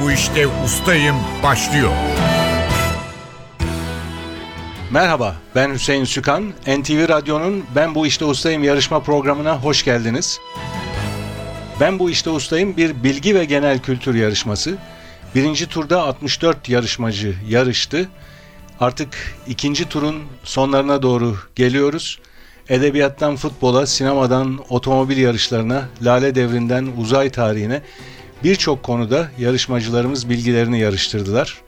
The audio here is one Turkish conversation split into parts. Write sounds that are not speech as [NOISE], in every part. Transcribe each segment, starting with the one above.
bu işte ustayım başlıyor. Merhaba, ben Hüseyin Sükan. NTV Radyo'nun Ben Bu İşte Ustayım yarışma programına hoş geldiniz. Ben Bu İşte Ustayım bir bilgi ve genel kültür yarışması. Birinci turda 64 yarışmacı yarıştı. Artık ikinci turun sonlarına doğru geliyoruz. Edebiyattan futbola, sinemadan otomobil yarışlarına, lale devrinden uzay tarihine birçok konuda yarışmacılarımız bilgilerini yarıştırdılar.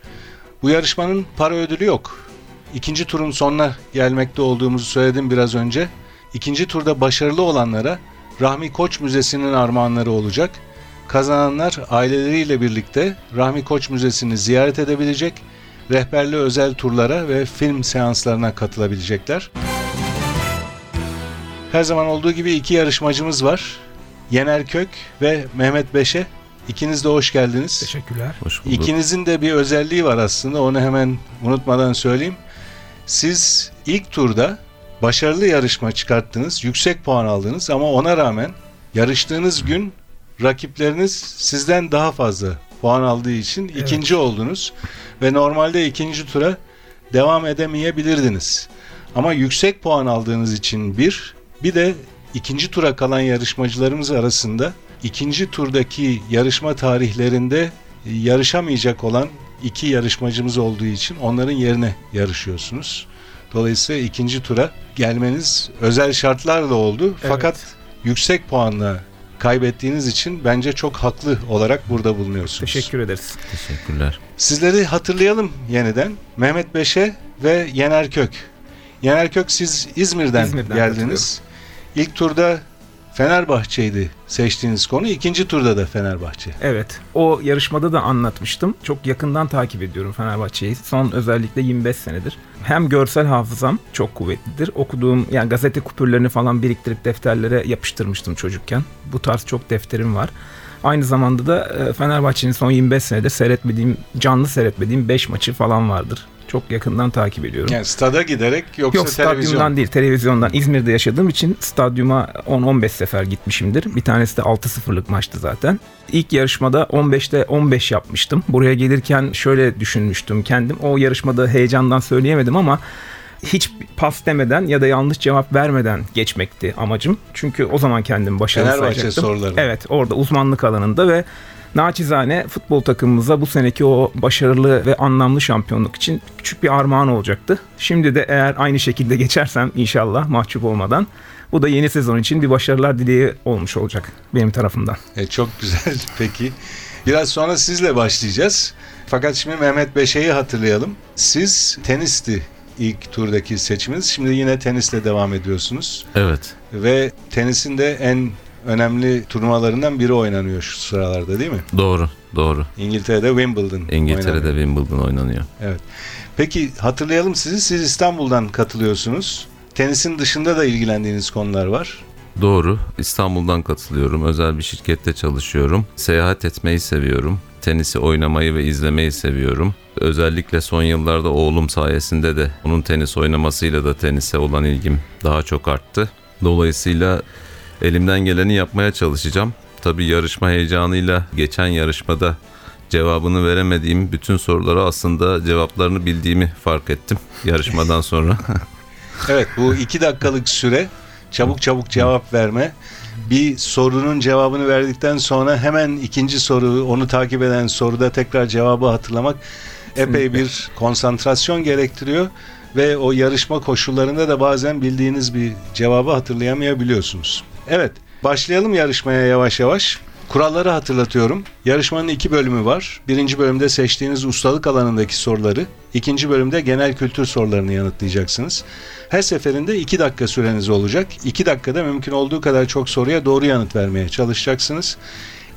Bu yarışmanın para ödülü yok. İkinci turun sonuna gelmekte olduğumuzu söyledim biraz önce. İkinci turda başarılı olanlara Rahmi Koç Müzesi'nin armağanları olacak. Kazananlar aileleriyle birlikte Rahmi Koç Müzesi'ni ziyaret edebilecek, rehberli özel turlara ve film seanslarına katılabilecekler. Her zaman olduğu gibi iki yarışmacımız var. Yener Kök ve Mehmet Beşe. İkiniz de hoş geldiniz. Teşekkürler. Hoş bulduk. İkinizin de bir özelliği var aslında. Onu hemen unutmadan söyleyeyim. Siz ilk turda başarılı yarışma çıkarttınız, yüksek puan aldınız ama ona rağmen yarıştığınız gün rakipleriniz sizden daha fazla puan aldığı için ikinci oldunuz ve normalde ikinci tura devam edemeyebilirdiniz. Ama yüksek puan aldığınız için bir, bir de ikinci tura kalan yarışmacılarımız arasında ikinci turdaki yarışma tarihlerinde yarışamayacak olan iki yarışmacımız olduğu için onların yerine yarışıyorsunuz. Dolayısıyla ikinci tura gelmeniz özel şartlarla oldu. Fakat yüksek puanla kaybettiğiniz için bence çok haklı olarak burada bulunuyorsunuz. Teşekkür ederiz. Teşekkürler. Sizleri hatırlayalım yeniden. Mehmet Beşe ve Yener Kök. Yener Kök siz İzmir'den, İzmir'den geldiniz. İlk turda Fenerbahçe'ydi seçtiğiniz konu. İkinci turda da Fenerbahçe. Evet. O yarışmada da anlatmıştım. Çok yakından takip ediyorum Fenerbahçe'yi. Son özellikle 25 senedir. Hem görsel hafızam çok kuvvetlidir. Okuduğum yani gazete kupürlerini falan biriktirip defterlere yapıştırmıştım çocukken. Bu tarz çok defterim var. Aynı zamanda da e, Fenerbahçe'nin son 25 senedir seyretmediğim, canlı seyretmediğim 5 maçı falan vardır. Çok yakından takip ediyorum. Yani stada giderek yoksa Yok stadyumdan televizyon. değil televizyondan İzmir'de yaşadığım için stadyuma 10-15 sefer gitmişimdir. Bir tanesi de 6-0'lık maçtı zaten. İlk yarışmada 15'te 15 yapmıştım. Buraya gelirken şöyle düşünmüştüm kendim. O yarışmada heyecandan söyleyemedim ama hiç pas demeden ya da yanlış cevap vermeden geçmekti amacım. Çünkü o zaman kendim başarılı Fenerbahçe sayacaktım. soruları. Evet orada uzmanlık alanında ve naçizane futbol takımımıza bu seneki o başarılı ve anlamlı şampiyonluk için küçük bir armağan olacaktı. Şimdi de eğer aynı şekilde geçersem inşallah mahcup olmadan bu da yeni sezon için bir başarılar dileği olmuş olacak benim tarafımdan. E, çok güzel [LAUGHS] peki. Biraz sonra sizle başlayacağız. Fakat şimdi Mehmet Beşe'yi hatırlayalım. Siz tenisti ilk turdaki seçiminiz. Şimdi yine tenisle devam ediyorsunuz. Evet. Ve tenisin de en önemli turnuvalarından biri oynanıyor şu sıralarda değil mi? Doğru. Doğru. İngiltere'de Wimbledon İngiltere'de oynanıyor. Wimbledon oynanıyor. Evet. Peki hatırlayalım sizi. Siz İstanbul'dan katılıyorsunuz. Tenisin dışında da ilgilendiğiniz konular var. Doğru. İstanbul'dan katılıyorum. Özel bir şirkette çalışıyorum. Seyahat etmeyi seviyorum. Tenisi oynamayı ve izlemeyi seviyorum. Özellikle son yıllarda oğlum sayesinde de onun tenis oynamasıyla da tenise olan ilgim daha çok arttı. Dolayısıyla elimden geleni yapmaya çalışacağım. Tabii yarışma heyecanıyla geçen yarışmada cevabını veremediğim bütün sorulara aslında cevaplarını bildiğimi fark ettim yarışmadan sonra. [LAUGHS] Evet bu iki dakikalık süre çabuk çabuk cevap verme. Bir sorunun cevabını verdikten sonra hemen ikinci soru onu takip eden soruda tekrar cevabı hatırlamak epey bir konsantrasyon gerektiriyor ve o yarışma koşullarında da bazen bildiğiniz bir cevabı hatırlayamayabiliyorsunuz. Evet başlayalım yarışmaya yavaş yavaş. Kuralları hatırlatıyorum. Yarışmanın iki bölümü var. Birinci bölümde seçtiğiniz ustalık alanındaki soruları, ikinci bölümde genel kültür sorularını yanıtlayacaksınız. Her seferinde iki dakika süreniz olacak. İki dakikada mümkün olduğu kadar çok soruya doğru yanıt vermeye çalışacaksınız.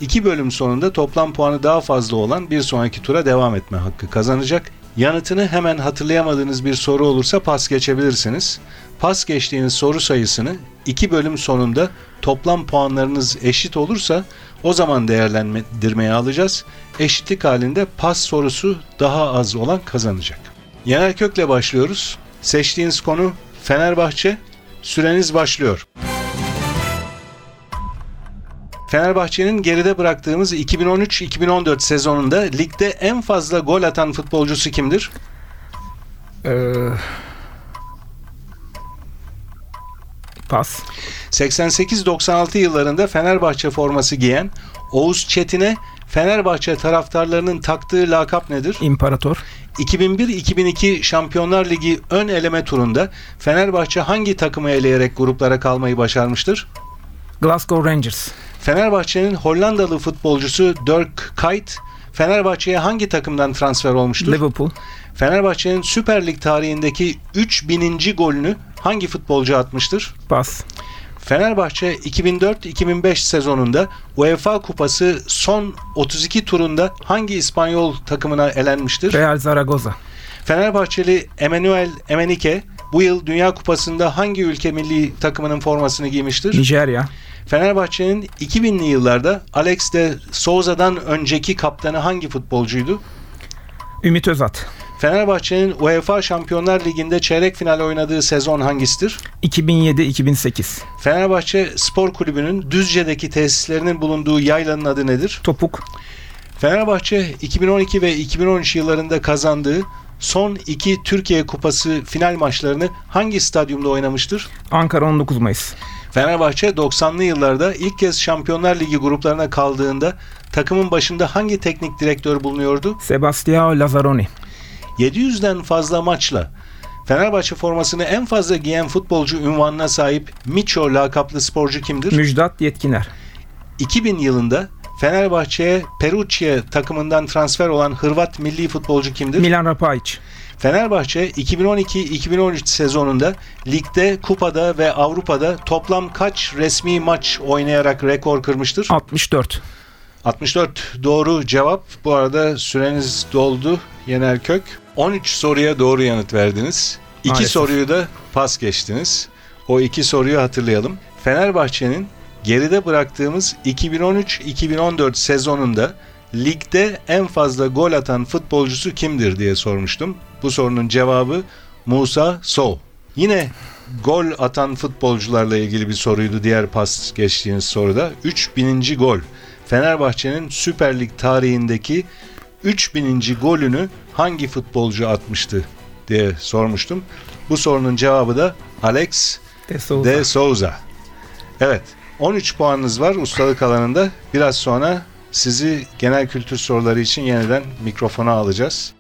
İki bölüm sonunda toplam puanı daha fazla olan bir sonraki tura devam etme hakkı kazanacak. Yanıtını hemen hatırlayamadığınız bir soru olursa pas geçebilirsiniz. Pas geçtiğiniz soru sayısını iki bölüm sonunda toplam puanlarınız eşit olursa o zaman değerlendirmeye alacağız. Eşitlik halinde pas sorusu daha az olan kazanacak. Yener Kök'le başlıyoruz. Seçtiğiniz konu Fenerbahçe. Süreniz başlıyor. Fenerbahçe'nin geride bıraktığımız 2013-2014 sezonunda ligde en fazla gol atan futbolcusu kimdir? Ee, pas. 88-96 yıllarında Fenerbahçe forması giyen Oğuz Çetin'e Fenerbahçe taraftarlarının taktığı lakap nedir? İmparator. 2001-2002 Şampiyonlar Ligi ön eleme turunda Fenerbahçe hangi takımı eleyerek gruplara kalmayı başarmıştır? Glasgow Rangers. Fenerbahçe'nin Hollandalı futbolcusu Dirk Kuyt Fenerbahçe'ye hangi takımdan transfer olmuştur? Liverpool. Fenerbahçe'nin Süper Lig tarihindeki 3000. golünü hangi futbolcu atmıştır? Pas. Fenerbahçe 2004-2005 sezonunda UEFA Kupası son 32 turunda hangi İspanyol takımına elenmiştir? Real Zaragoza. Fenerbahçeli Emmanuel Emenike bu yıl Dünya Kupası'nda hangi ülke milli takımının formasını giymiştir? Nijerya. Fenerbahçe'nin 2000'li yıllarda Alex de Souza'dan önceki kaptanı hangi futbolcuydu? Ümit Özat. Fenerbahçe'nin UEFA Şampiyonlar Ligi'nde çeyrek final oynadığı sezon hangisidir? 2007-2008. Fenerbahçe Spor Kulübü'nün Düzce'deki tesislerinin bulunduğu yaylanın adı nedir? Topuk. Fenerbahçe 2012 ve 2013 yıllarında kazandığı son iki Türkiye Kupası final maçlarını hangi stadyumda oynamıştır? Ankara 19 Mayıs. Fenerbahçe 90'lı yıllarda ilk kez Şampiyonlar Ligi gruplarına kaldığında takımın başında hangi teknik direktör bulunuyordu? Sebastião Lazzaroni. 700'den fazla maçla Fenerbahçe formasını en fazla giyen futbolcu unvanına sahip Miço lakaplı sporcu kimdir? Müjdat Yetkiner. 2000 yılında Fenerbahçe'ye Perugia takımından transfer olan Hırvat milli futbolcu kimdir? Milan Rapajic. Fenerbahçe 2012-2013 sezonunda ligde, kupada ve Avrupa'da toplam kaç resmi maç oynayarak rekor kırmıştır? 64. 64 doğru cevap. Bu arada süreniz doldu Yener Kök. 13 soruya doğru yanıt verdiniz. İki Maalesef. soruyu da pas geçtiniz. O iki soruyu hatırlayalım. Fenerbahçe'nin geride bıraktığımız 2013-2014 sezonunda ligde en fazla gol atan futbolcusu kimdir diye sormuştum. Bu sorunun cevabı Musa Sow. Yine gol atan futbolcularla ilgili bir soruydu diğer pas geçtiğiniz soruda. 3000. gol. Fenerbahçe'nin Süper Lig tarihindeki 3000. golünü hangi futbolcu atmıştı diye sormuştum. Bu sorunun cevabı da Alex De Souza. de Souza. Evet, 13 puanınız var ustalık alanında. Biraz sonra sizi genel kültür soruları için yeniden mikrofona alacağız.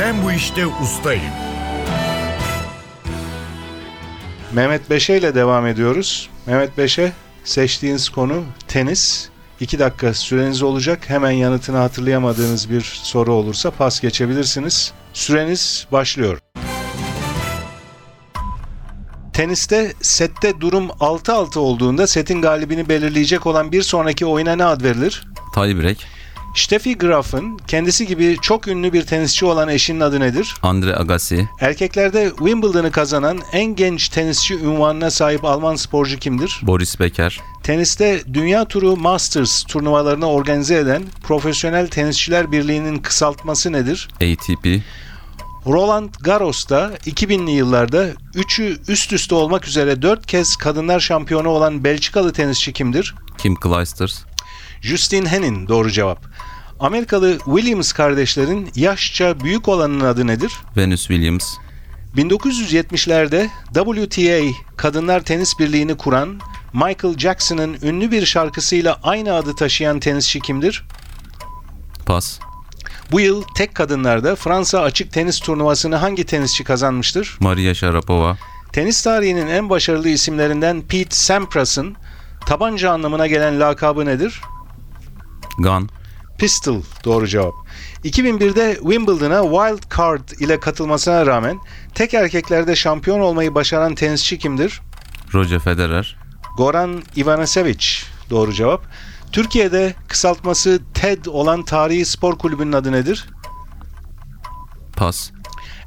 Ben bu işte ustayım. Mehmet Beşe ile devam ediyoruz. Mehmet Beşe, seçtiğiniz konu tenis. 2 dakika süreniz olacak. Hemen yanıtını hatırlayamadığınız bir soru olursa pas geçebilirsiniz. Süreniz başlıyor. Teniste sette durum 6-6 olduğunda setin galibini belirleyecek olan bir sonraki oyuna ne ad verilir? Tiebreak. Steffi Graf'ın kendisi gibi çok ünlü bir tenisçi olan eşinin adı nedir? Andre Agassi. Erkeklerde Wimbledon'ı kazanan en genç tenisçi unvanına sahip Alman sporcu kimdir? Boris Becker. Teniste Dünya Turu Masters turnuvalarını organize eden Profesyonel Tenisçiler Birliği'nin kısaltması nedir? ATP. Roland Garros'ta 2000'li yıllarda üçü üst üste olmak üzere 4 kez kadınlar şampiyonu olan Belçikalı tenisçi kimdir? Kim Clijsters. Justin Henin doğru cevap. Amerikalı Williams kardeşlerin yaşça büyük olanın adı nedir? Venus Williams. 1970'lerde WTA Kadınlar Tenis Birliği'ni kuran Michael Jackson'ın ünlü bir şarkısıyla aynı adı taşıyan tenisçi kimdir? Pas. Bu yıl tek kadınlarda Fransa açık tenis turnuvasını hangi tenisçi kazanmıştır? Maria Sharapova. Tenis tarihinin en başarılı isimlerinden Pete Sampras'ın tabanca anlamına gelen lakabı nedir? Gun. Pistol doğru cevap. 2001'de Wimbledon'a wild card ile katılmasına rağmen tek erkeklerde şampiyon olmayı başaran tenisçi kimdir? Roger Federer. Goran Ivanisevic doğru cevap. Türkiye'de kısaltması TED olan tarihi spor kulübünün adı nedir? Pas.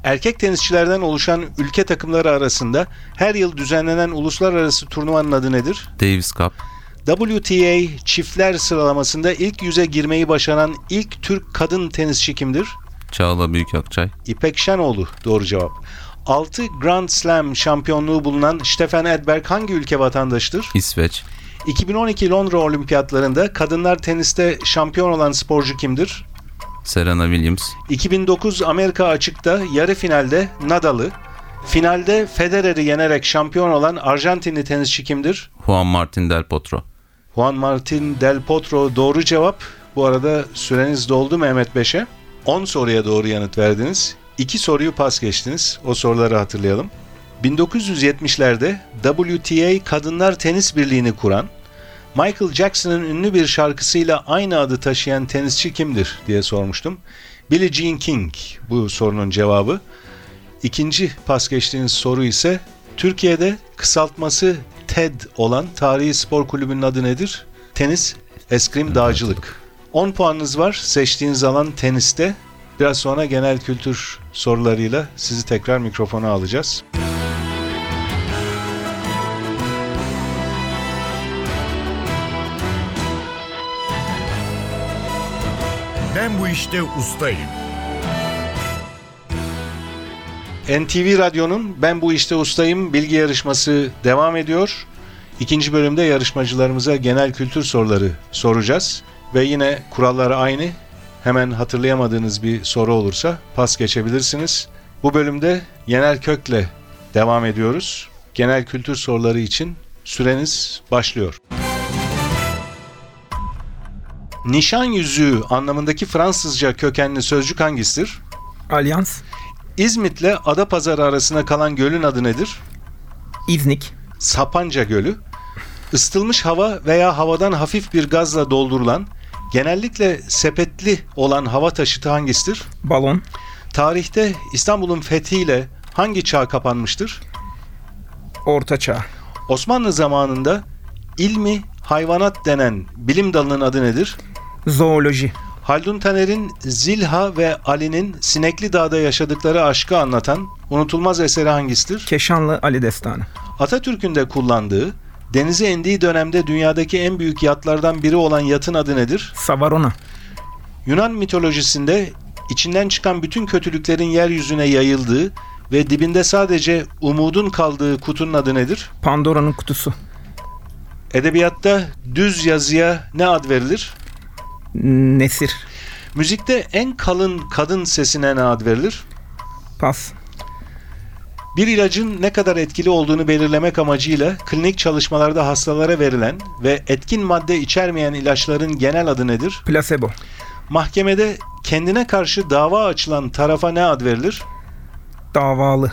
Erkek tenisçilerden oluşan ülke takımları arasında her yıl düzenlenen uluslararası turnuvanın adı nedir? Davis Cup. WTA çiftler sıralamasında ilk yüze girmeyi başaran ilk Türk kadın tenisçi kimdir? Çağla Büyükakçay. İpek Şenoğlu doğru cevap. 6 Grand Slam şampiyonluğu bulunan Stefan Edberg hangi ülke vatandaşıdır? İsveç, 2012 Londra Olimpiyatlarında kadınlar teniste şampiyon olan sporcu kimdir? Serena Williams, 2009 Amerika açıkta yarı finalde Nadal'ı, finalde Federer'i yenerek şampiyon olan Arjantinli tenisçi kimdir? Juan Martín del Potro. Juan Martín del Potro doğru cevap. Bu arada süreniz doldu Mehmet Beş'e. 10 soruya doğru yanıt verdiniz. 2 soruyu pas geçtiniz. O soruları hatırlayalım. 1970'lerde WTA Kadınlar Tenis Birliği'ni kuran, Michael Jackson'ın ünlü bir şarkısıyla aynı adı taşıyan tenisçi kimdir diye sormuştum. Billie Jean King bu sorunun cevabı. İkinci pas geçtiğiniz soru ise Türkiye'de kısaltması TED olan tarihi spor kulübünün adı nedir? Tenis, eskrim, dağcılık. 10 puanınız var. Seçtiğiniz alan teniste. Biraz sonra genel kültür sorularıyla sizi tekrar mikrofona alacağız. Ben bu işte ustayım. NTV Radyo'nun Ben Bu İşte Ustayım bilgi yarışması devam ediyor. İkinci bölümde yarışmacılarımıza genel kültür soruları soracağız. Ve yine kuralları aynı. Hemen hatırlayamadığınız bir soru olursa pas geçebilirsiniz. Bu bölümde Yener Kök'le devam ediyoruz. Genel kültür soruları için süreniz başlıyor. Nişan yüzüğü anlamındaki Fransızca kökenli sözcük hangisidir? Alyans, İzmit'le Adapazarı arasında kalan gölün adı nedir? İznik, Sapanca Gölü. Isıtılmış hava veya havadan hafif bir gazla doldurulan, genellikle sepetli olan hava taşıtı hangisidir? balon, Tarihte İstanbul'un fethiyle hangi çağ kapanmıştır? orta çağ, Osmanlı zamanında ilmi hayvanat denen bilim dalının adı nedir? zooloji, Haldun Taner'in Zilha ve Ali'nin Sinekli Dağ'da yaşadıkları aşkı anlatan unutulmaz eseri hangisidir? Keşanlı Ali Destanı, Atatürk'ün de kullandığı, denize indiği dönemde dünyadaki en büyük yatlardan biri olan yatın adı nedir? Savarona, Yunan mitolojisinde içinden çıkan bütün kötülüklerin yeryüzüne yayıldığı ve dibinde sadece umudun kaldığı kutunun adı nedir? Pandora'nın kutusu, Edebiyatta düz yazıya ne ad verilir? Nesir, Müzikte en kalın kadın sesine ne ad verilir? pas, Bir ilacın ne kadar etkili olduğunu belirlemek amacıyla klinik çalışmalarda hastalara verilen ve etkin madde içermeyen ilaçların genel adı nedir? plasebo, Mahkemede kendine karşı dava açılan tarafa ne ad verilir? davalı,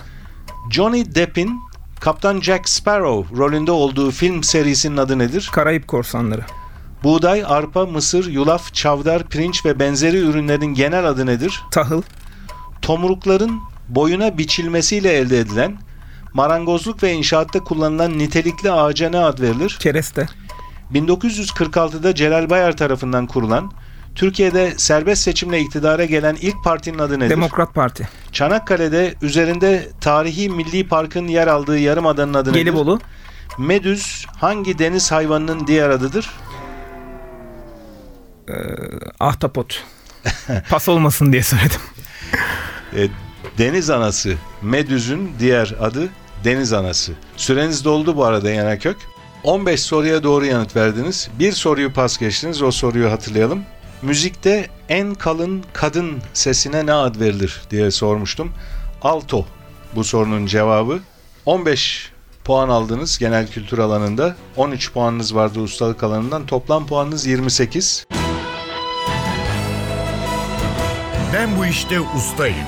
Johnny Depp'in Kaptan Jack Sparrow rolünde olduğu film serisinin adı nedir? Karayip Korsanları, Buğday, arpa, mısır, yulaf, çavdar, pirinç ve benzeri ürünlerin genel adı nedir? tahıl, Tomrukların boyuna biçilmesiyle elde edilen, marangozluk ve inşaatta kullanılan nitelikli ağaca ne ad verilir? kereste, 1946'da Celal Bayar tarafından kurulan, Türkiye'de serbest seçimle iktidara gelen ilk partinin adı nedir? Demokrat Parti, Çanakkale'de üzerinde tarihi milli parkın yer aldığı yarımadanın adı nedir? Gelibolu, Medüz hangi deniz hayvanının diğer adıdır? Ahtapot. Pas olmasın diye söyledim. [LAUGHS] E, deniz anası. Medüz'ün diğer adı deniz anası. Süreniz doldu bu arada Yanakök. 15 soruya doğru yanıt verdiniz. Bir soruyu pas geçtiniz. O soruyu hatırlayalım. Müzikte en kalın kadın sesine ne ad verilir diye sormuştum. Alto bu sorunun cevabı. 15 puan aldınız genel kültür alanında. 13 puanınız vardı ustalık alanından. Toplam puanınız 28. Ben bu işte ustayım.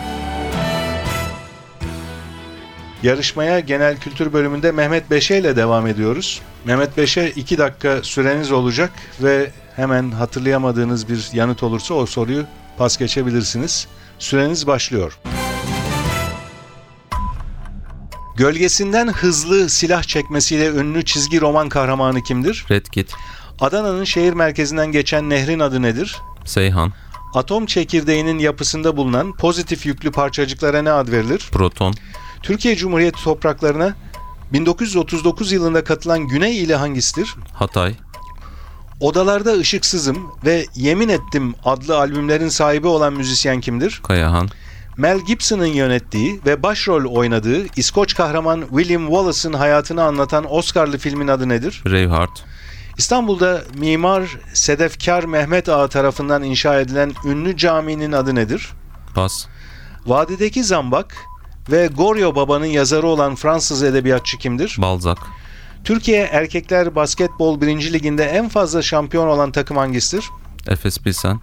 Yarışmaya genel kültür bölümünde Mehmet Beşe ile devam ediyoruz. Mehmet Beşe 2 dakika süreniz olacak ve hemen hatırlayamadığınız bir yanıt olursa o soruyu pas geçebilirsiniz. Süreniz başlıyor. Gölgesinden hızlı silah çekmesiyle ünlü çizgi roman kahramanı kimdir? Red Kit, Adana'nın şehir merkezinden geçen nehrin adı nedir? Seyhan, Atom çekirdeğinin yapısında bulunan pozitif yüklü parçacıklara ne ad verilir? Proton, Türkiye Cumhuriyeti topraklarına 1939 yılında katılan Güney ili hangisidir? Hatay, Odalarda Işıksızım ve Yemin Ettim adlı albümlerin sahibi olan müzisyen kimdir? Kayahan, Mel Gibson'ın yönettiği ve başrol oynadığı İskoç kahraman William Wallace'ın hayatını anlatan Oscar'lı filmin adı nedir? Braveheart. İstanbul'da mimar Sedefkar Mehmet Ağa tarafından inşa edilen ünlü caminin adı nedir? Pas. Vadideki Zambak ve Goryo Baba'nın yazarı olan Fransız edebiyatçı kimdir? Balzac. Türkiye Erkekler Basketbol 1. Liginde en fazla şampiyon olan takım hangisidir? Efes Pilsen.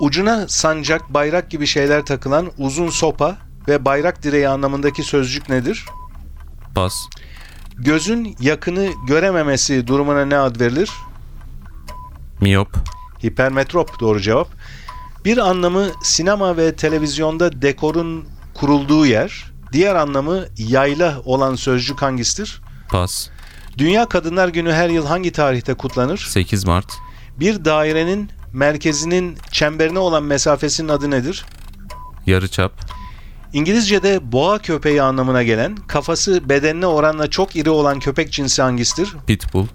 Ucuna sancak, bayrak gibi şeyler takılan uzun sopa ve bayrak direği anlamındaki sözcük nedir? Pas. Gözün yakını görememesi durumuna ne ad verilir? Miyop. Hipermetrop doğru cevap. Bir anlamı sinema ve televizyonda dekorun kurulduğu yer, diğer anlamı yayla olan sözcük hangisidir? Pas. Dünya Kadınlar Günü her yıl hangi tarihte kutlanır? 8 Mart. Bir dairenin merkezinin çemberine olan mesafesinin adı nedir? Yarıçap. İngilizce'de boğa köpeği anlamına gelen, kafası bedenine oranla çok iri olan köpek cinsi hangisidir? Pitbull.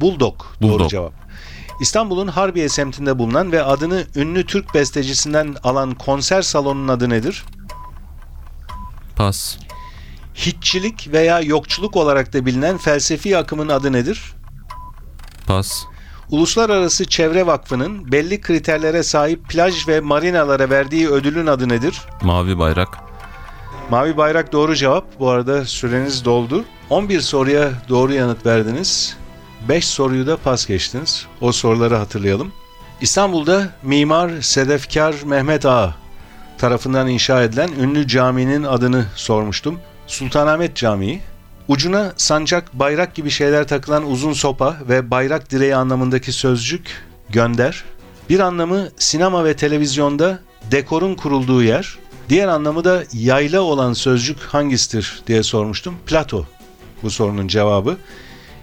Bulldog. Doğru Bulldog. cevap. İstanbul'un Harbiye semtinde bulunan ve adını ünlü Türk bestecisinden alan konser salonunun adı nedir? Pas. Hiççilik veya yokçuluk olarak da bilinen felsefi akımın adı nedir? Pas. Uluslararası Çevre Vakfı'nın belli kriterlere sahip plaj ve marinalara verdiği ödülün adı nedir? Mavi bayrak. Mavi bayrak doğru cevap. Bu arada süreniz doldu. 11 soruya doğru yanıt verdiniz. 5 soruyu da pas geçtiniz. O soruları hatırlayalım. İstanbul'da mimar Sedefkar Mehmet Ağa tarafından inşa edilen ünlü caminin adını sormuştum. Sultanahmet Camii. Ucuna sancak, bayrak gibi şeyler takılan uzun sopa ve bayrak direği anlamındaki sözcük gönder. Bir anlamı sinema ve televizyonda dekorun kurulduğu yer. Diğer anlamı da yayla olan sözcük hangisidir diye sormuştum. Plato bu sorunun cevabı.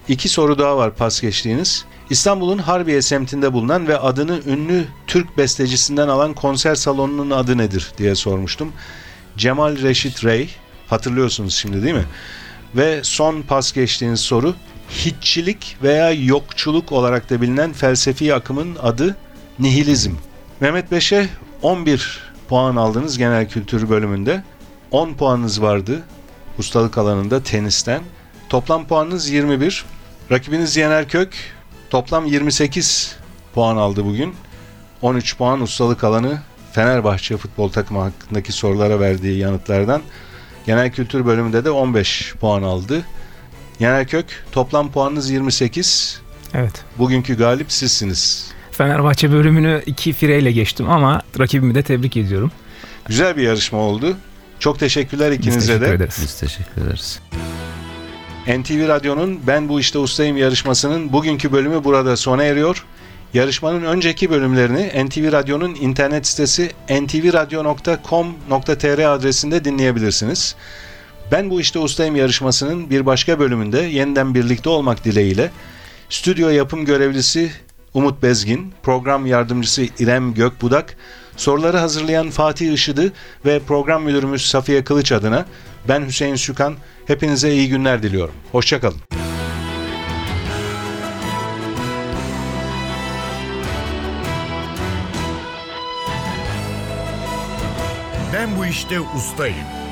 İki soru daha var pas geçtiğiniz. İstanbul'un Harbiye semtinde bulunan ve adını ünlü Türk bestecisinden alan konser salonunun adı nedir diye sormuştum. Cemal Reşit Rey. Hatırlıyorsunuz şimdi değil mi? Ve son pas geçtiğiniz soru hiççilik veya yokçuluk olarak da bilinen felsefi akımın adı nihilizm. Mehmet Beş'e 11 puan aldınız genel kültür bölümünde. 10 puanınız vardı ustalık alanında tenisten. Toplam puanınız 21. Rakibiniz Yener Kök toplam 28 puan aldı bugün. 13 puan ustalık alanı Fenerbahçe futbol takımı hakkındaki sorulara verdiği yanıtlardan. Genel kültür bölümünde de 15 puan aldı. Yener Kök toplam puanınız 28. Evet. Bugünkü galip sizsiniz. Fenerbahçe bölümünü iki fireyle geçtim ama rakibimi de tebrik ediyorum. Güzel bir yarışma oldu. Çok teşekkürler Biz ikinize teşekkür de. ederiz. Biz teşekkür ederiz. NTV Radyo'nun Ben Bu İşte Ustayım yarışmasının bugünkü bölümü burada sona eriyor. Yarışmanın önceki bölümlerini NTV Radyo'nun internet sitesi ntvradio.com.tr adresinde dinleyebilirsiniz. Ben Bu İşte Ustayım yarışmasının bir başka bölümünde yeniden birlikte olmak dileğiyle stüdyo yapım görevlisi Umut Bezgin, program yardımcısı İrem Gökbudak, soruları hazırlayan Fatih Işıdı ve program müdürümüz Safiye Kılıç adına ben Hüseyin Sükan, hepinize iyi günler diliyorum. Hoşçakalın. Ben bu işte ustayım.